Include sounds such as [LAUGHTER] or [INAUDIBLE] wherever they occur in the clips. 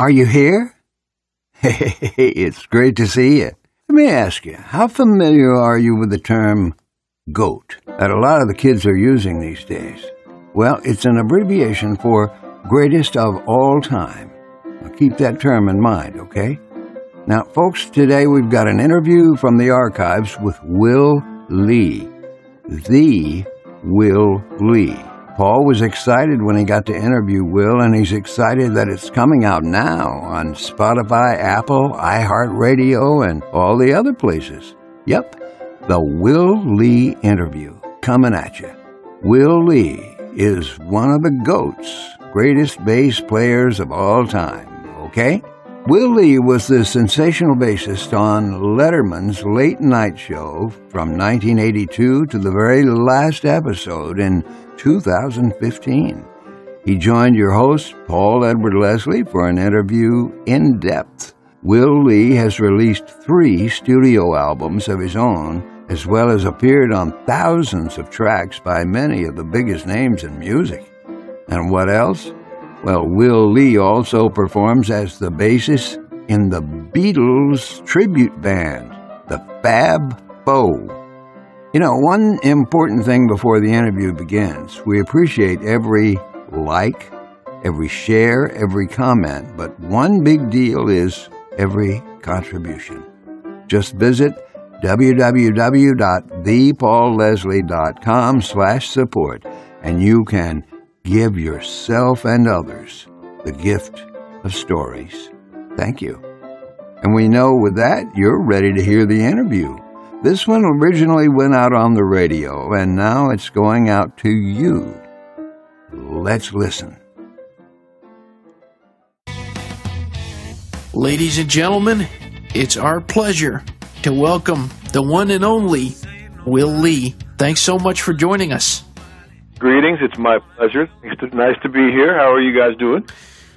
Are you here? Hey, [LAUGHS] it's great to see you. Let me ask you, how familiar are you with the term GOAT that a lot of the kids are using these days? Well, it's an abbreviation for greatest of all time. Now keep that term in mind, okay? Now, folks, today we've got an interview from the archives with Will Lee. The Will Lee. Paul was excited when he got to interview Will, and he's excited that it's coming out now on Spotify, Apple, iHeartRadio, and all the other places. Yep, the Will Lee interview coming at you. Will Lee is one of the GOATs, greatest bass players of all time, okay? Will Lee was the sensational bassist on Letterman's late night show from 1982 to the very last episode in 2015. He joined your host, Paul Edward Leslie, for an interview in depth. Will Lee has released three studio albums of his own, as well as appeared on thousands of tracks by many of the biggest names in music. And what else? Well, Will Lee also performs as the bassist in the Beatles tribute band, the Fab Faux. You know, one important thing before the interview begins we appreciate every like, every share, every comment, but one big deal is every contribution. Just visit www.thepaulleslie.com slash support and you can give yourself and others the gift of stories. Thank you. And we know with that, you're ready to hear the interview. This one originally went out on the radio, and now it's going out to you. Let's listen. Ladies and gentlemen, it's our pleasure to welcome the one and only Will Lee. Thanks so much for joining us. Greetings, it's my pleasure. It's nice to be here. How are you guys doing?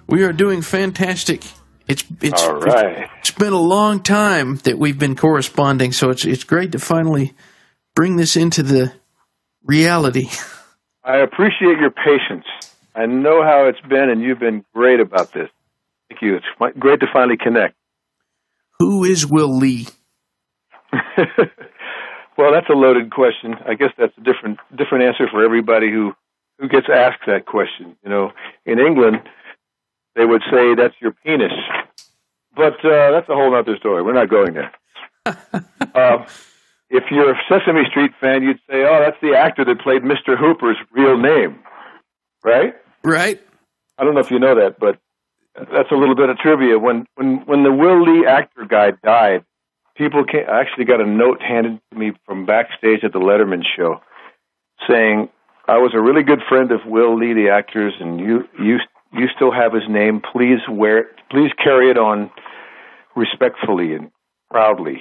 We are doing fantastic. It's it's, All right. it's it's been a long time that we've been corresponding, so it's it's great to finally bring this into the reality. [LAUGHS] I appreciate your patience. I know how it's been, and you've been great about this. Thank you. It's great to finally connect. Who is Will Lee? [LAUGHS] well, that's a loaded question. I guess that's a different different answer for everybody who who gets asked that question. You know, in England, they would say that's your penis, but uh, that's a whole other story. We're not going there. uh, [LAUGHS] if you're a Sesame Street fan, you'd say, "Oh, that's the actor that played Mr. Hooper's real name," right? Right? I don't know if you know that, but that's a little bit of trivia. When when when the Will Lee actor guy died, people came, I actually got a note handed to me from backstage at the Letterman show, saying I was a really good friend of Will Lee, the actor's, and you you you still have his name. Please wear it. Please carry it on respectfully and proudly.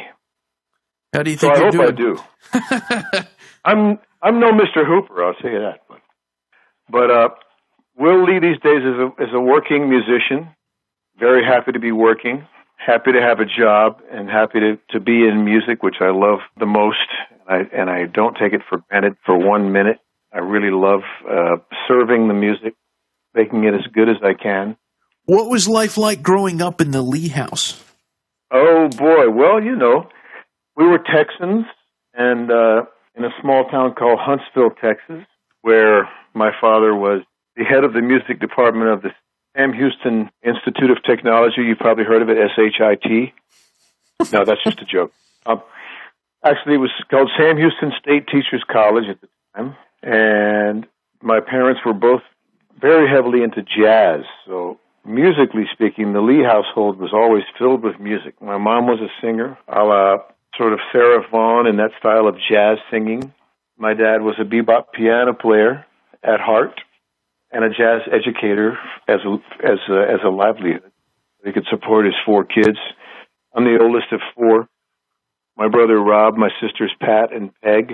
How do you So think I you're hope doing? I do. [LAUGHS] I'm I'm no Mr. Hooper, I'll tell you that. But but uh, Will Lee these days is a is a working musician. Very happy to be working. Happy to have a job and happy to, to be in music, which I love the most. And I and I don't take it for granted for one minute. I really love uh, serving the music, making it as good as I can. What was life like growing up in the Lee house? Oh boy, well you know, we were Texans, and uh, in a small town called Huntsville, Texas, where my father was the head of the music department of the Sam Houston Institute of Technology. You've probably heard of it, SHIT. No, that's just a joke. [LAUGHS] Um, actually, it was called Sam Houston State Teachers College at the time, and my parents were both very heavily into jazz. So, musically speaking, the Lee household was always filled with music. My mom was a singer, a la sort of Sarah Vaughan in that style of jazz singing. My dad was a bebop piano player at heart and a jazz educator as a, as a, as a livelihood. He could support his four kids. I'm the oldest of four. My brother Rob, my sisters Pat and Peg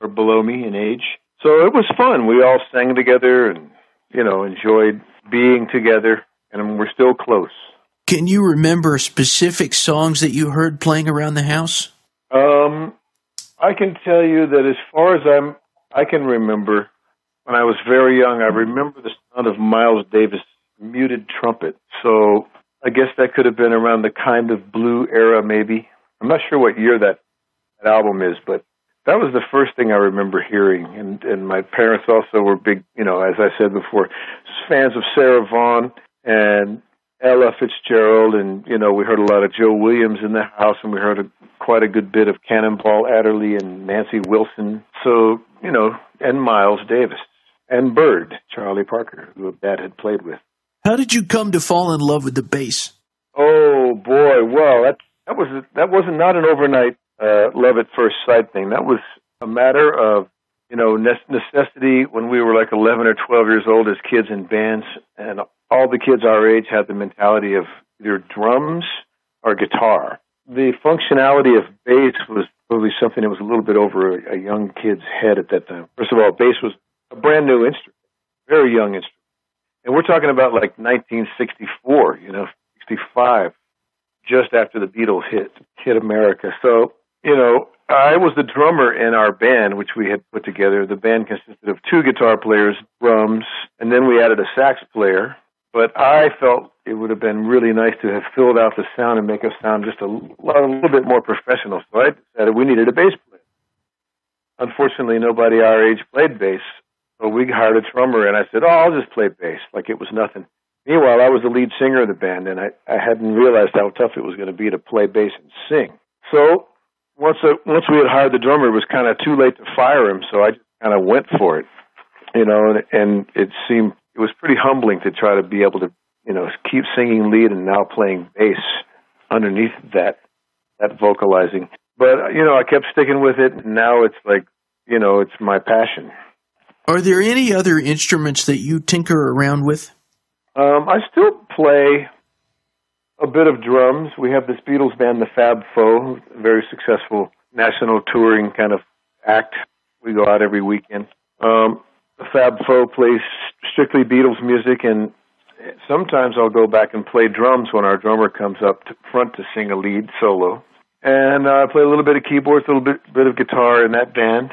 are below me in age. So it was fun. We all sang together and, you know, enjoyed being together and we're still close. Can you remember specific songs that you heard playing around the house? Um, I can tell you that as far as I'm, I can remember when I was very young, I remember the sound of Miles Davis muted trumpet. So I guess that could have been around the kind of blue era, maybe. I'm not sure what year that, that album is, but that was the first thing I remember hearing. And and my parents also were big, you know, as I said before, fans of Sarah Vaughan and Ella Fitzgerald, and you know, we heard a lot of Joe Williams in the house, and we heard a, quite a good bit of Cannonball Adderley and Nancy Wilson. So you know, and Miles Davis and Bird, Charlie Parker, who Dad had played with. How did you come to fall in love with the bass? Oh boy, well that that was that was not not an overnight uh, love at first sight thing. That was a matter of you know necessity when we were like 11 or 12 years old as kids in bands, and all the kids our age had the mentality of either drums or guitar. The functionality of bass was probably something that was a little bit over a, a young kid's head at that time. First of all, bass was a brand new instrument, very young instrument. And we're talking about like 1964, you know, 65, just after the Beatles hit hit America. So, you know, I was the drummer in our band, which we had put together. The band consisted of two guitar players, drums, and then we added a sax player. But I felt it would have been really nice to have filled out the sound and make us sound just a, a little bit more professional. So I decided we needed a bass player. Unfortunately, nobody our age played bass, so we hired a drummer, and I said, "Oh, I'll just play bass," like it was nothing. Meanwhile, I was the lead singer of the band, and I, I hadn't realized how tough it was going to be to play bass and sing. So once uh, once we had hired the drummer, it was kind of too late to fire him. So I just kind of went for it, you know, and, and it seemed it was pretty humbling to try to be able to, you know, keep singing lead and now playing bass underneath that that vocalizing. But you know, I kept sticking with it. And now it's like, you know, it's my passion. Are there any other instruments that you tinker around with? Um, I still play a bit of drums. We have this Beatles band, the Fab Faux, very successful national touring kind of act. We go out every weekend. Um, the Fab Faux plays strictly Beatles music, and sometimes I'll go back and play drums when our drummer comes up to front to sing a lead solo. And uh, I play a little bit of keyboards, a little bit, bit of guitar in that band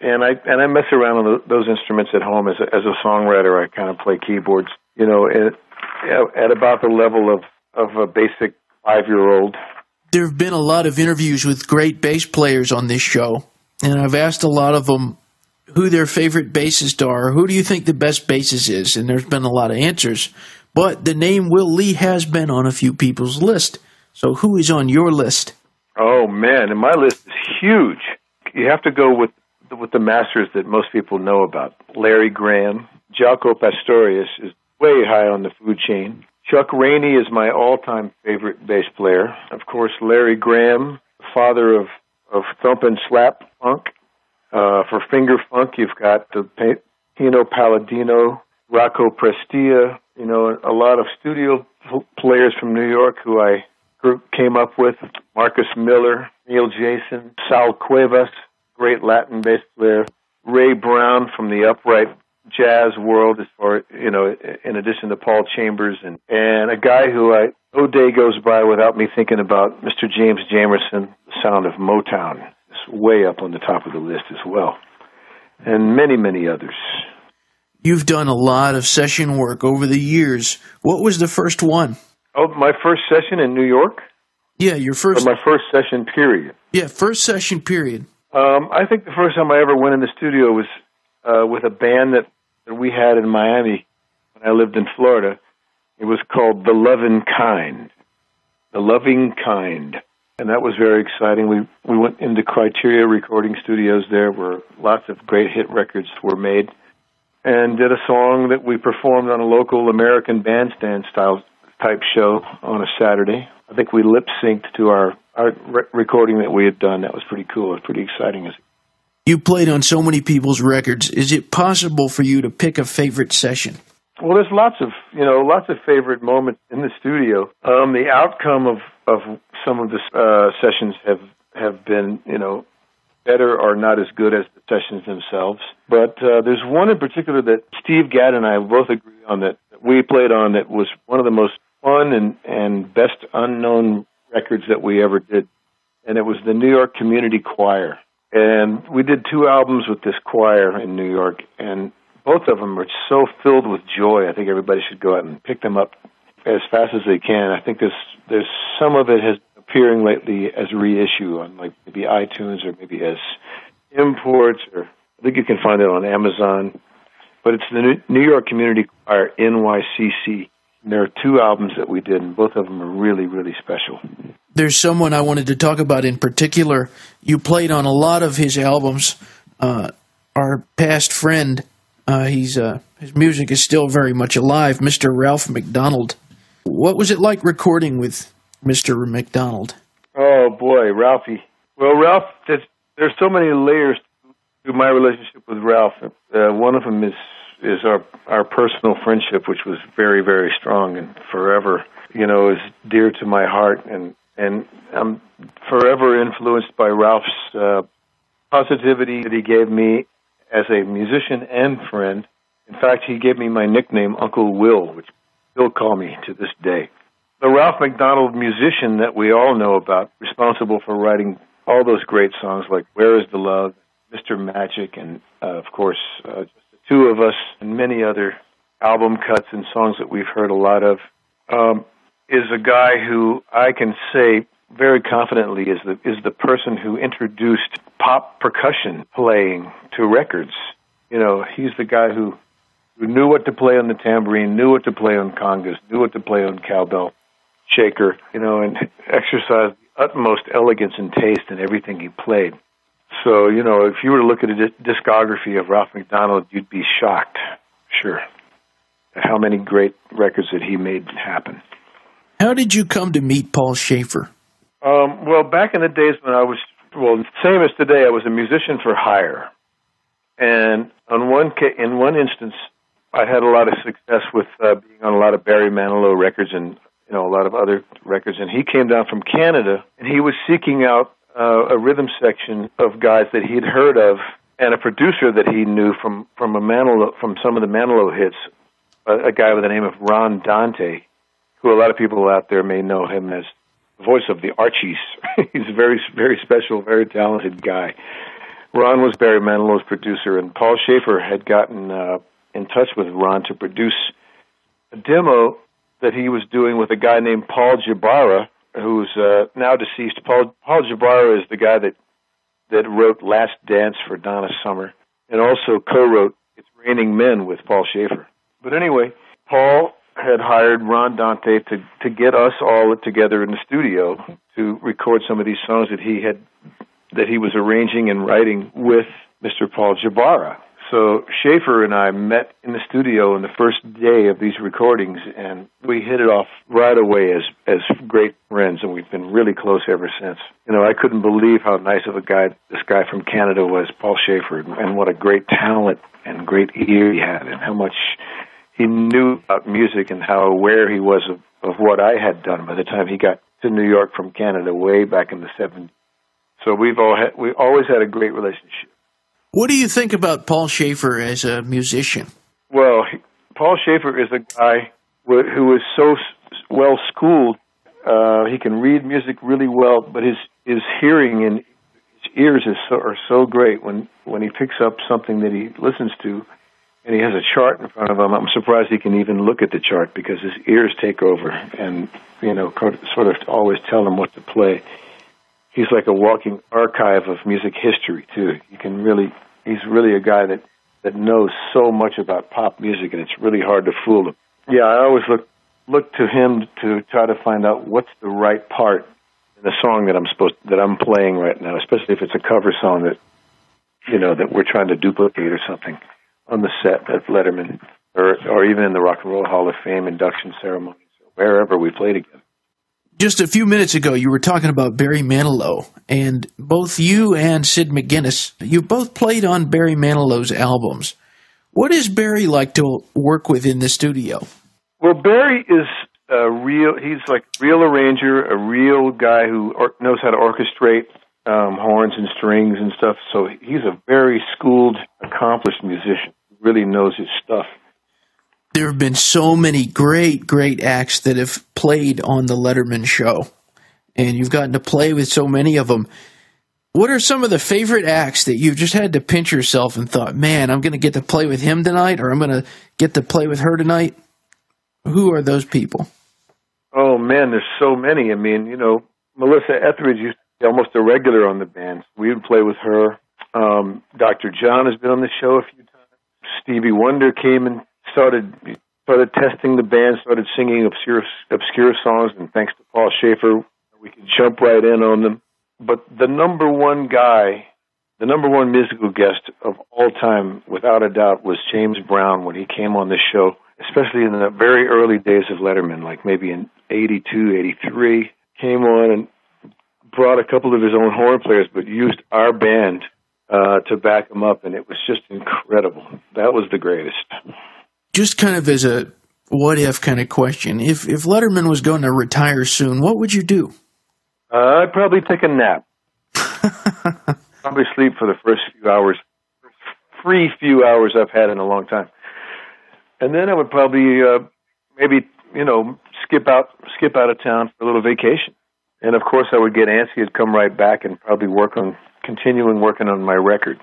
and I and I mess around on those instruments at home as a, as a songwriter. I kind of play keyboards, you know, at, at about the level of of a basic five year old. There have been a lot of interviews with great bass players on this show, and I've asked a lot of them who their favorite bassist are. Who do you think the best bassist is? And there's been a lot of answers, but the name Will Lee has been on a few people's list. So who is on your list? Oh man, and my list is huge. You have to go with with the masters that most people know about. Larry Graham, Jaco Pastorius is way high on the food chain. Chuck Rainey is my all-time favorite bass player. Of course, Larry Graham, father of of thump and slap funk. Uh, for finger funk, you've got the Pino Palladino, Rocco Prestia. You know, a lot of studio players from New York who I came up with. Marcus Miller, Neil Jason, Sal Cuevas, great Latin bass player, Ray Brown from the upright jazz world, as far you know, in addition to Paul Chambers, and and a guy who I no day goes by without me thinking about Mr. James Jamerson, the sound of Motown, is way up on the top of the list as well, and many many others. You've done a lot of session work over the years. What was the first one? Oh, my first session in New York. Yeah, your first. Or my first session period. Yeah, first session period. Um, I think the first time I ever went in the studio was uh, with a band that, that we had in Miami when I lived in Florida. It was called The Loving Kind. The Loving Kind. And that was very exciting. We we went into Criteria recording studios there where lots of great hit records were made and did a song that we performed on a local American bandstand style type show on a Saturday. I think we lip synced to our our re- recording that we had done. That was pretty cool. It was pretty exciting. You played on so many people's records. Is it possible for you to pick a favorite session? Well, there's lots of you know lots of favorite moments in the studio. Um, the outcome of of some of the uh, sessions have have been you know better or not as good as the sessions themselves. But uh, there's one in particular that Steve Gadd and I both agree on that we played on that was one of the most fun and and best unknown records that we ever did, and it was the New York Community Choir. And we did two albums with this choir in New York, and both of them are so filled with joy. I think everybody should go out and pick them up as fast as they can. I think there's there's some of it has appearing lately as reissue on like maybe iTunes or maybe as imports or I think you can find it on Amazon. But it's the New York Community Choir NYCC. There are two albums that we did, and both of them are really, really special. There's someone I wanted to talk about in particular. You played on a lot of his albums. Uh, our past friend, uh, he's uh, his music is still very much alive. Mr. Ralph MacDonald. What was it like recording with Mr. MacDonald? Oh boy, Ralphie. Well, Ralph, there's, there's so many layers to my relationship with Ralph. Uh, one of them is is our our personal friendship, which was very very strong and forever, you know, is dear to my heart, and and I'm forever influenced by Ralph's uh, positivity that he gave me as a musician and friend. In fact, he gave me my nickname Uncle Will, which he'll call me to this day. The Ralph MacDonald musician that we all know about, responsible for writing all those great songs like Where is the Love, Mr. Magic, and uh, of course, uh, two of us, and many other album cuts and songs that we've heard a lot of, um, is a guy who I can say very confidently is the is the person who introduced pop percussion playing to records. You know, he's the guy who who knew what to play on the tambourine, knew what to play on congas, knew what to play on cowbell shaker, you know, and [LAUGHS] exercised the utmost elegance and taste in everything he played. So, you know, if you were to look at a discography of Ralph MacDonald, you'd be shocked, sure, at how many great records that he made happen. How did you come to meet Paul Shaffer? Um, well, back in the days when I was, well, same as today, I was a musician for hire. And on one in one instance, I had a lot of success with uh, being on a lot of Barry Manilow records and you know a lot of other records. And he came down from Canada, and he was seeking out uh, a rhythm section of guys that he'd heard of, and a producer that he knew from from a Manilow from some of the Manilow hits, a, a guy by the name of Ron Dante, who a lot of people out there may know him as the voice of the Archies. [LAUGHS] He's a very, very special, very talented guy. Ron was Barry Manilow's producer, and Paul Shaffer had gotten uh, in touch with Ron to produce a demo that he was doing with a guy named Paul Jabara, who's uh, now deceased. Paul Paul Jabara is the guy that that wrote Last Dance for Donna Summer, and also co-wrote It's Raining Men with Paul Shaffer. But anyway, Paul had hired Ron Dante to to get us all together in the studio to record some of these songs that he had that he was arranging and writing with Mr. Paul Jabara. So Shaffer and I met in the studio on the first day of these recordings, and we hit it off right away as as great friends, and we've been really close ever since. You know, I couldn't believe how nice of a guy this guy from Canada was, Paul Shaffer, and what a great talent and great ear he had, and how much he knew about music and how aware he was of, of what I had done by the time he got to New York from Canada way back in the 70s. So we've all had, we always had a great relationship. What do you think about Paul Shaffer as a musician? Well, Paul Shaffer is a guy who is so well schooled. Uh, he can read music really well, but his his hearing and his ears is so, are so great when when he picks up something that he listens to and he has a chart in front of him. I'm surprised he can even look at the chart because his ears take over and, you know, sort of always tell him what to play. He's like a walking archive of music history, too. You can really, he's really a guy that, that knows so much about pop music and it's really hard to fool him. Yeah, I always look, look to him to try to find out what's the right part in the song that I'm supposed, that I'm playing right now, especially if it's a cover song that, you know, that we're trying to duplicate or something on the set of Letterman, or or even in the Rock and Roll Hall of Fame induction ceremonies, or wherever we play together. Just a few minutes ago, you were talking about Barry Manilow, and both you and Sid McGinnis, you both played on Barry Manilow's albums. What is Barry like to work with in the studio? Well, Barry is a real, he's like real arranger, a real guy who or, knows how to orchestrate um, horns and strings and stuff. So he's a very schooled, accomplished musician really knows his stuff. There have been so many great, great acts that have played on the Letterman show, and you've gotten to play with so many of them. What are some of the favorite acts that you've just had to pinch yourself and thought, man, I'm going to get to play with him tonight, or I'm going to get to play with her tonight? Who are those people? Oh man, there's so many. I mean, you know, Melissa Etheridge used to be almost a regular on the band. We would play with her. Um, Dr. John has been on the show a few times. Stevie Wonder came and started started testing the band, started singing obscure obscure songs, and thanks to Paul Shaffer, we could jump right in on them. But the number one guy, the number one musical guest of all time, without a doubt, was James Brown when he came on the show, especially in the very early days of Letterman, like maybe in 82, 83, came on and brought a couple of his own horn players, but used our band uh, to back him up, and it was just incredible. That was the greatest. Just kind of as a what if kind of question, if if Letterman was going to retire soon, what would you do? Uh, I'd probably take a nap. [LAUGHS] probably sleep for the first few hours, free few hours I've had in a long time, and then I would probably uh, maybe you know skip out skip out of town for a little vacation. And of course, I would get antsy. I'd come right back and probably work on continuing working on my record,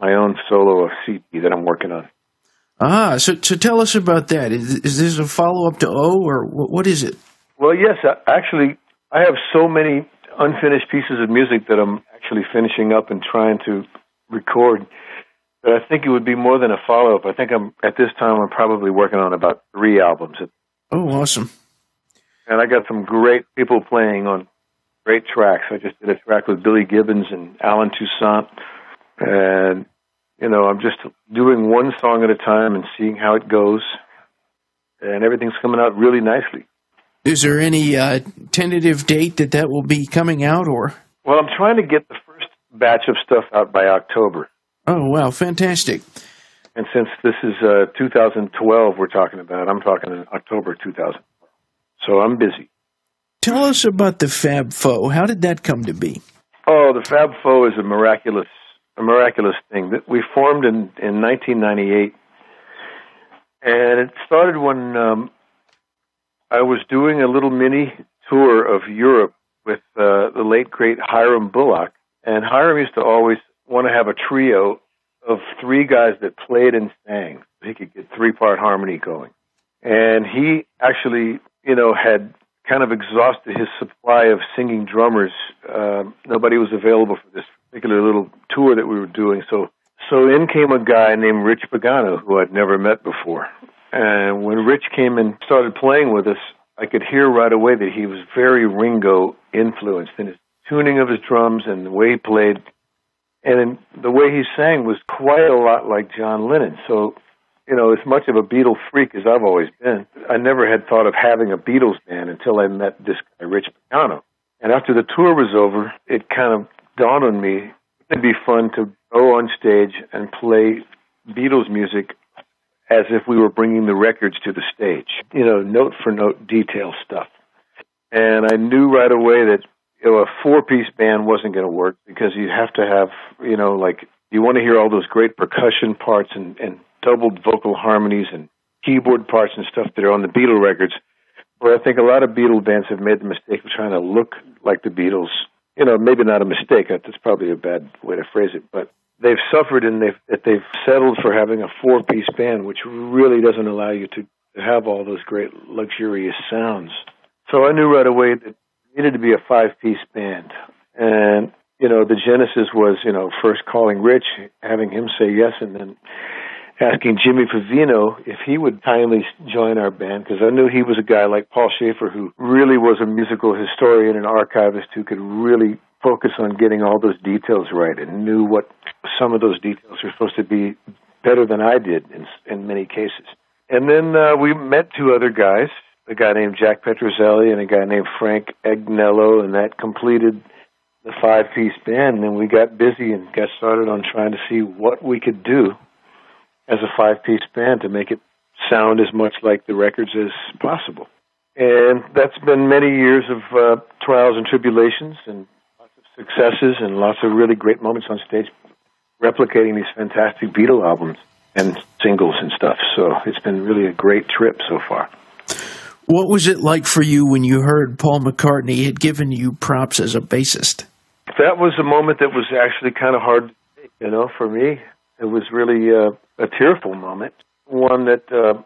my own solo of CD that I'm working on. Ah, so so tell us about that. Is, is this a follow up to O, or what, what is it? Well, yes, actually, I have so many unfinished pieces of music that I'm actually finishing up and trying to record that I think it would be more than a follow up. I think I'm at this time I'm probably working on about three albums. Oh, awesome! And I got some great people playing on great tracks. I just did a track with Billy Gibbons and Allen Toussaint, and you know I'm just doing one song at a time and seeing how it goes, and everything's coming out really nicely. Is there any uh, tentative date that that will be coming out, or? Well, I'm trying to get the first batch of stuff out by October. Oh wow, fantastic! And since this is uh, 2012, we're talking about, I'm talking in October 2000. So I'm busy. Tell us about the Fab Faux. How did that come to be? Oh, the Fab Faux is a miraculous, a miraculous thing that we formed in in 1998, and it started when um, I was doing a little mini tour of Europe with uh, the late great Hiram Bullock, and Hiram used to always want to have a trio of three guys that played and sang. So he could get three part harmony going, and he actually you know, had kind of exhausted his supply of singing drummers. Uh, nobody was available for this particular little tour that we were doing. So, so in came a guy named Rich Pagano, who I'd never met before. And when Rich came and started playing with us, I could hear right away that he was very Ringo influenced in his tuning of his drums and the way he played. And the way he sang was quite a lot like John Lennon. So you know, as much of a Beatles freak as I've always been, I never had thought of having a Beatles band until I met this guy, Rich Pagano. And after the tour was over, it kind of dawned on me it'd be fun to go on stage and play Beatles music as if we were bringing the records to the stage, you know, note for note detail stuff. And I knew right away that you know, a four piece band wasn't going to work because you have to have, you know, like you want to hear all those great percussion parts and, and doubled vocal harmonies and keyboard parts and stuff that are on the Beatle records. Where I think a lot of Beatle bands have made the mistake of trying to look like the Beatles. You know, maybe not a mistake. That's probably a bad way to phrase it, but they've suffered and they've that they've settled for having a four-piece band, which really doesn't allow you to have all those great luxurious sounds. So I knew right away that it needed to be a five-piece band, and you know the genesis was you know first calling Rich, having him say yes, and then asking Jimmy Vivino if he would kindly join our band because I knew he was a guy like Paul Shaffer who really was a musical historian and archivist who could really focus on getting all those details right and knew what some of those details were supposed to be better than I did in, in many cases. And then uh, we met two other guys, a guy named Jack Petruzzelli and a guy named Frank Agnello, and that completed the five piece band. And we got busy and got started on trying to see what we could do as a five piece band to make it sound as much like the records as possible. And that's been many years of uh, trials and tribulations and lots of successes and lots of really great moments on stage replicating these fantastic Beatle albums and singles and stuff. So it's been really a great trip so far. What was it like for you when you heard Paul McCartney had given you props as a bassist? That was a moment that was actually kind of hard you know, for me. It was really uh, a tearful moment, one that uh,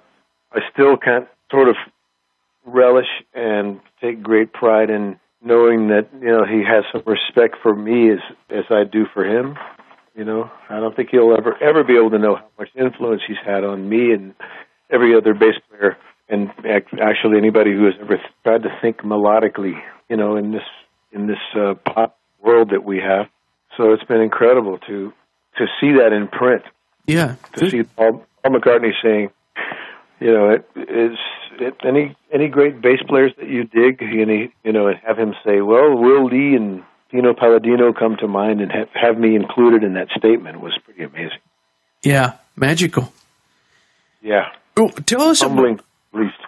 I still can't sort of relish and take great pride in knowing that you know he has some respect for me as as I do for him. You know, I don't think he'll ever ever be able to know how much influence he's had on me and every other bass player, and actually anybody who has ever tried to think melodically. You know, in this in this uh, pop world that we have. So it's been incredible to to see that in print. Yeah, to see Paul, Paul McCartney saying, you know, it is it, any any great bass players that you dig, any you know, and have him say, well, Will Lee and Pino Palladino come to mind, and have, have me included in that statement was pretty amazing. Yeah, magical. Yeah. Oh, tell us humbling, about, at least.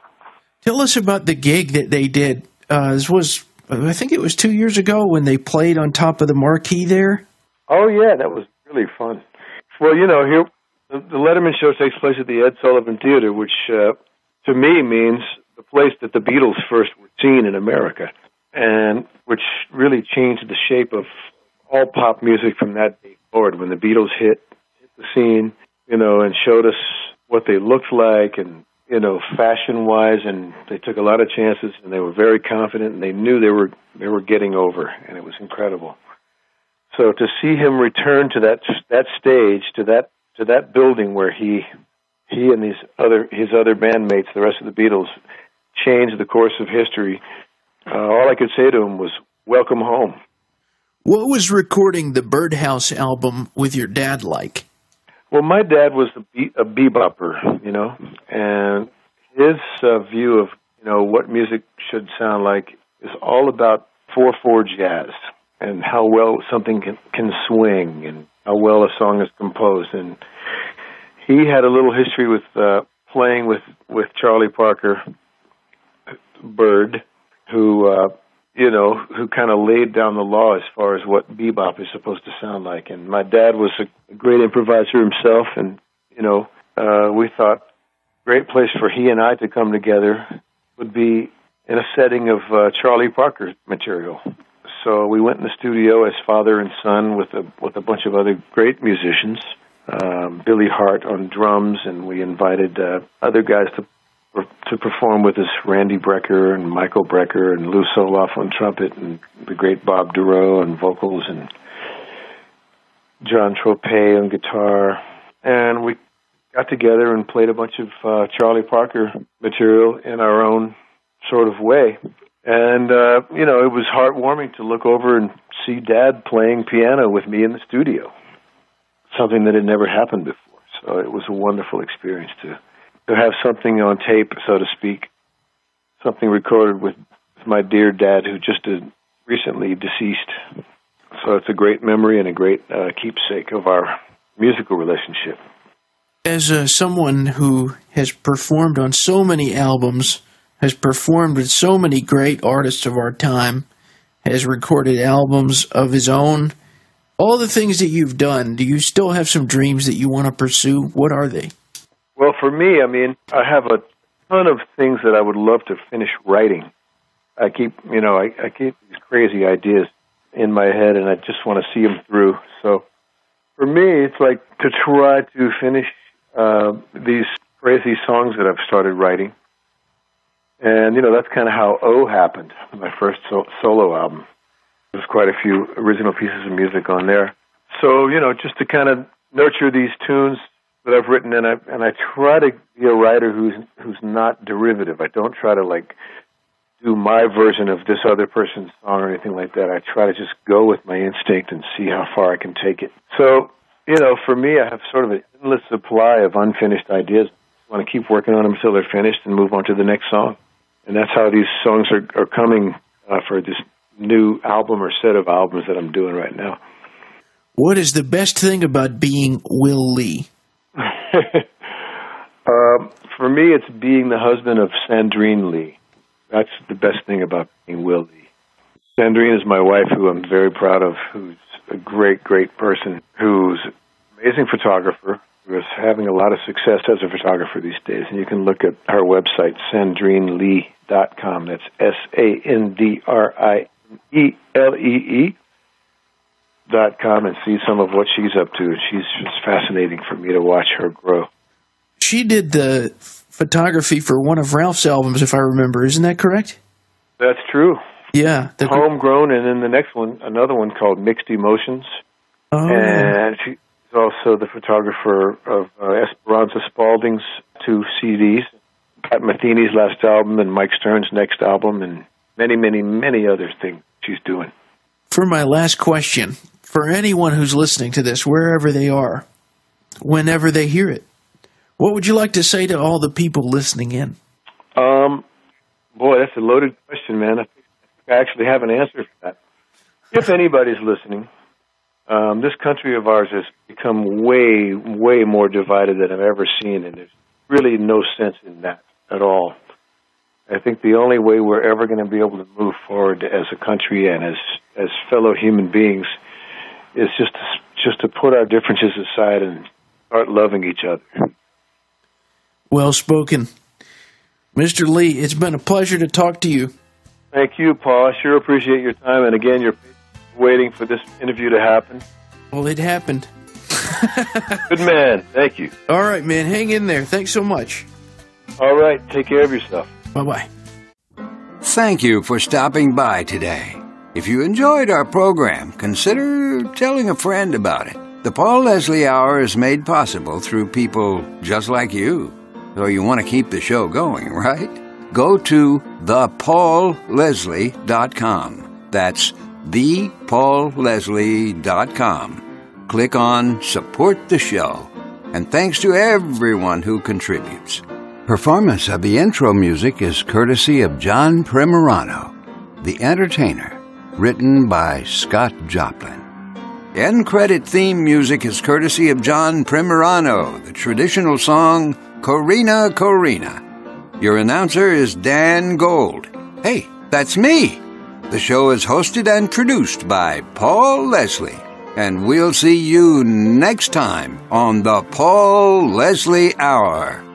Tell us about the gig that they did. Uh, this was, I think, it was two years ago when they played on top of the marquee there. Oh yeah, that was really fun. Well, you know, here the, Letterman show takes place at the Ed Sullivan Theater, which uh, to me means the place that the Beatles first were seen in America, and which really changed the shape of all pop music from that day forward. When the Beatles hit, hit the scene, you know, and showed us what they looked like and you know fashion wise and they took a lot of chances and they were very confident and they knew they were they were getting over and it was incredible so to see him return to that that stage to that to that building where he he and these other his other bandmates, the rest of the Beatles, changed the course of history. Uh, all I could say to him was, "Welcome home." What was recording the Birdhouse album with your dad like? Well, my dad was a, be- a bebopper, you know, and his uh, view of you know what music should sound like is all about four four jazz and how well something can, can swing and how well a song is composed. And he had a little history with uh, playing with with Charlie Parker Bird, who uh, you know who kind of laid down the law as far as what bebop is supposed to sound like. And my dad was a great improviser himself, and you know uh, we thought great place for he and I to come together would be in a setting of uh, Charlie Parker material. So we went in the studio as father and son with a with a bunch of other great musicians, um, Billy Hart on drums, and we invited uh, other guys to to perform with us, Randy Brecker and Michael Brecker and Lew Soloff on trumpet, and the great Bob Dorough on vocals, and John Tropea on guitar, and we got together and played a bunch of uh, Charlie Parker material in our own sort of way. And uh, you know, it was heartwarming to look over and see Dad playing piano with me in the studio, something that had never happened before. So it was a wonderful experience to to have something on tape, so to speak, something recorded with my dear dad, who just recently deceased. So it's a great memory and a great uh, keepsake of our musical relationship. As uh, someone who has performed on so many albums has performed with so many great artists of our time, has recorded albums of his own. All the things that you've done, do you still have some dreams that you want to pursue? What are they? Well, for me, I mean, I have a ton of things that I would love to finish writing. I keep, you know, I, I keep these crazy ideas in my head, and I just want to see them through. So, for me, it's like to try to finish uh, these crazy songs that I've started writing and, you know, that's kind of how O happened, my first so- solo album. There's quite a few original pieces of music on there. So, you know, just to kind of nurture these tunes that I've written, and I and I try to be a writer who's who's not derivative. I don't try to like do my version of this other person's song or anything like that. I try to just go with my instinct and see how far I can take it. So, you know, for me, I have sort of an endless supply of unfinished ideas. I want to keep working on them until they're finished and move on to the next song and that's how these songs are, are coming uh, for this new album or set of albums that I'm doing right now. What is the best thing about being Will Lee? [LAUGHS] uh, for me, it's being the husband of Sandrine Lee. That's the best thing about being Will Lee. Sandrine is my wife, who I'm very proud of, who's a great, great person, who's amazing photographer, was having a lot of success as a photographer these days. And you can look at her website, sandrinelee.com. That's S A N D R I E L E E dot com and see some of what she's up to. She's just fascinating for me to watch her grow. She did the photography for one of Ralph's albums, if I remember. Isn't that correct? That's true. Yeah. The Homegrown, and then the next one, another one called Mixed Emotions. Oh, and she's also the photographer of uh, Esperanza Spalding's two CDs, Pat Metheny's last album, and Mike Stern's next album, and many, many, many other things she's doing. For my last question, for anyone who's listening to this, wherever they are, whenever they hear it, what would you like to say to all the people listening in? Um, boy, that's a loaded question, man. I, I actually have an answer for that. If anybody's listening, um, this country of ours has become way, way more divided than I've ever seen, and there's really no sense in that at all. I think the only way we're ever going to be able to move forward as a country and as as fellow human beings is just to, just to put our differences aside and start loving each other. Well spoken. Mr. Lee, it's been a pleasure to talk to you. Thank you, Paul. I sure appreciate your time. And again, you're waiting for this interview to happen. Well, it happened. [LAUGHS] Good man. Thank you. All right, man. Hang in there. Thanks so much. All right. Take care of yourself. Bye bye. Thank you for stopping by today. If you enjoyed our program, consider telling a friend about it. The Paul Leslie Hour is made possible through people just like you. So you want to keep the show going, right? Go to thepaulleslie.com. That's thepaulleslie.com. Click on Support the Show. And thanks to everyone who contributes. Performance of the intro music is courtesy of John Primorano, The Entertainer, written by Scott Joplin. End credit theme music is courtesy of John Primorano, the traditional song Corina Corina. Your announcer is Dan Gold. Hey, that's me. The show is hosted and produced by Paul Leslie. And we'll see you next time on the Paul Leslie Hour.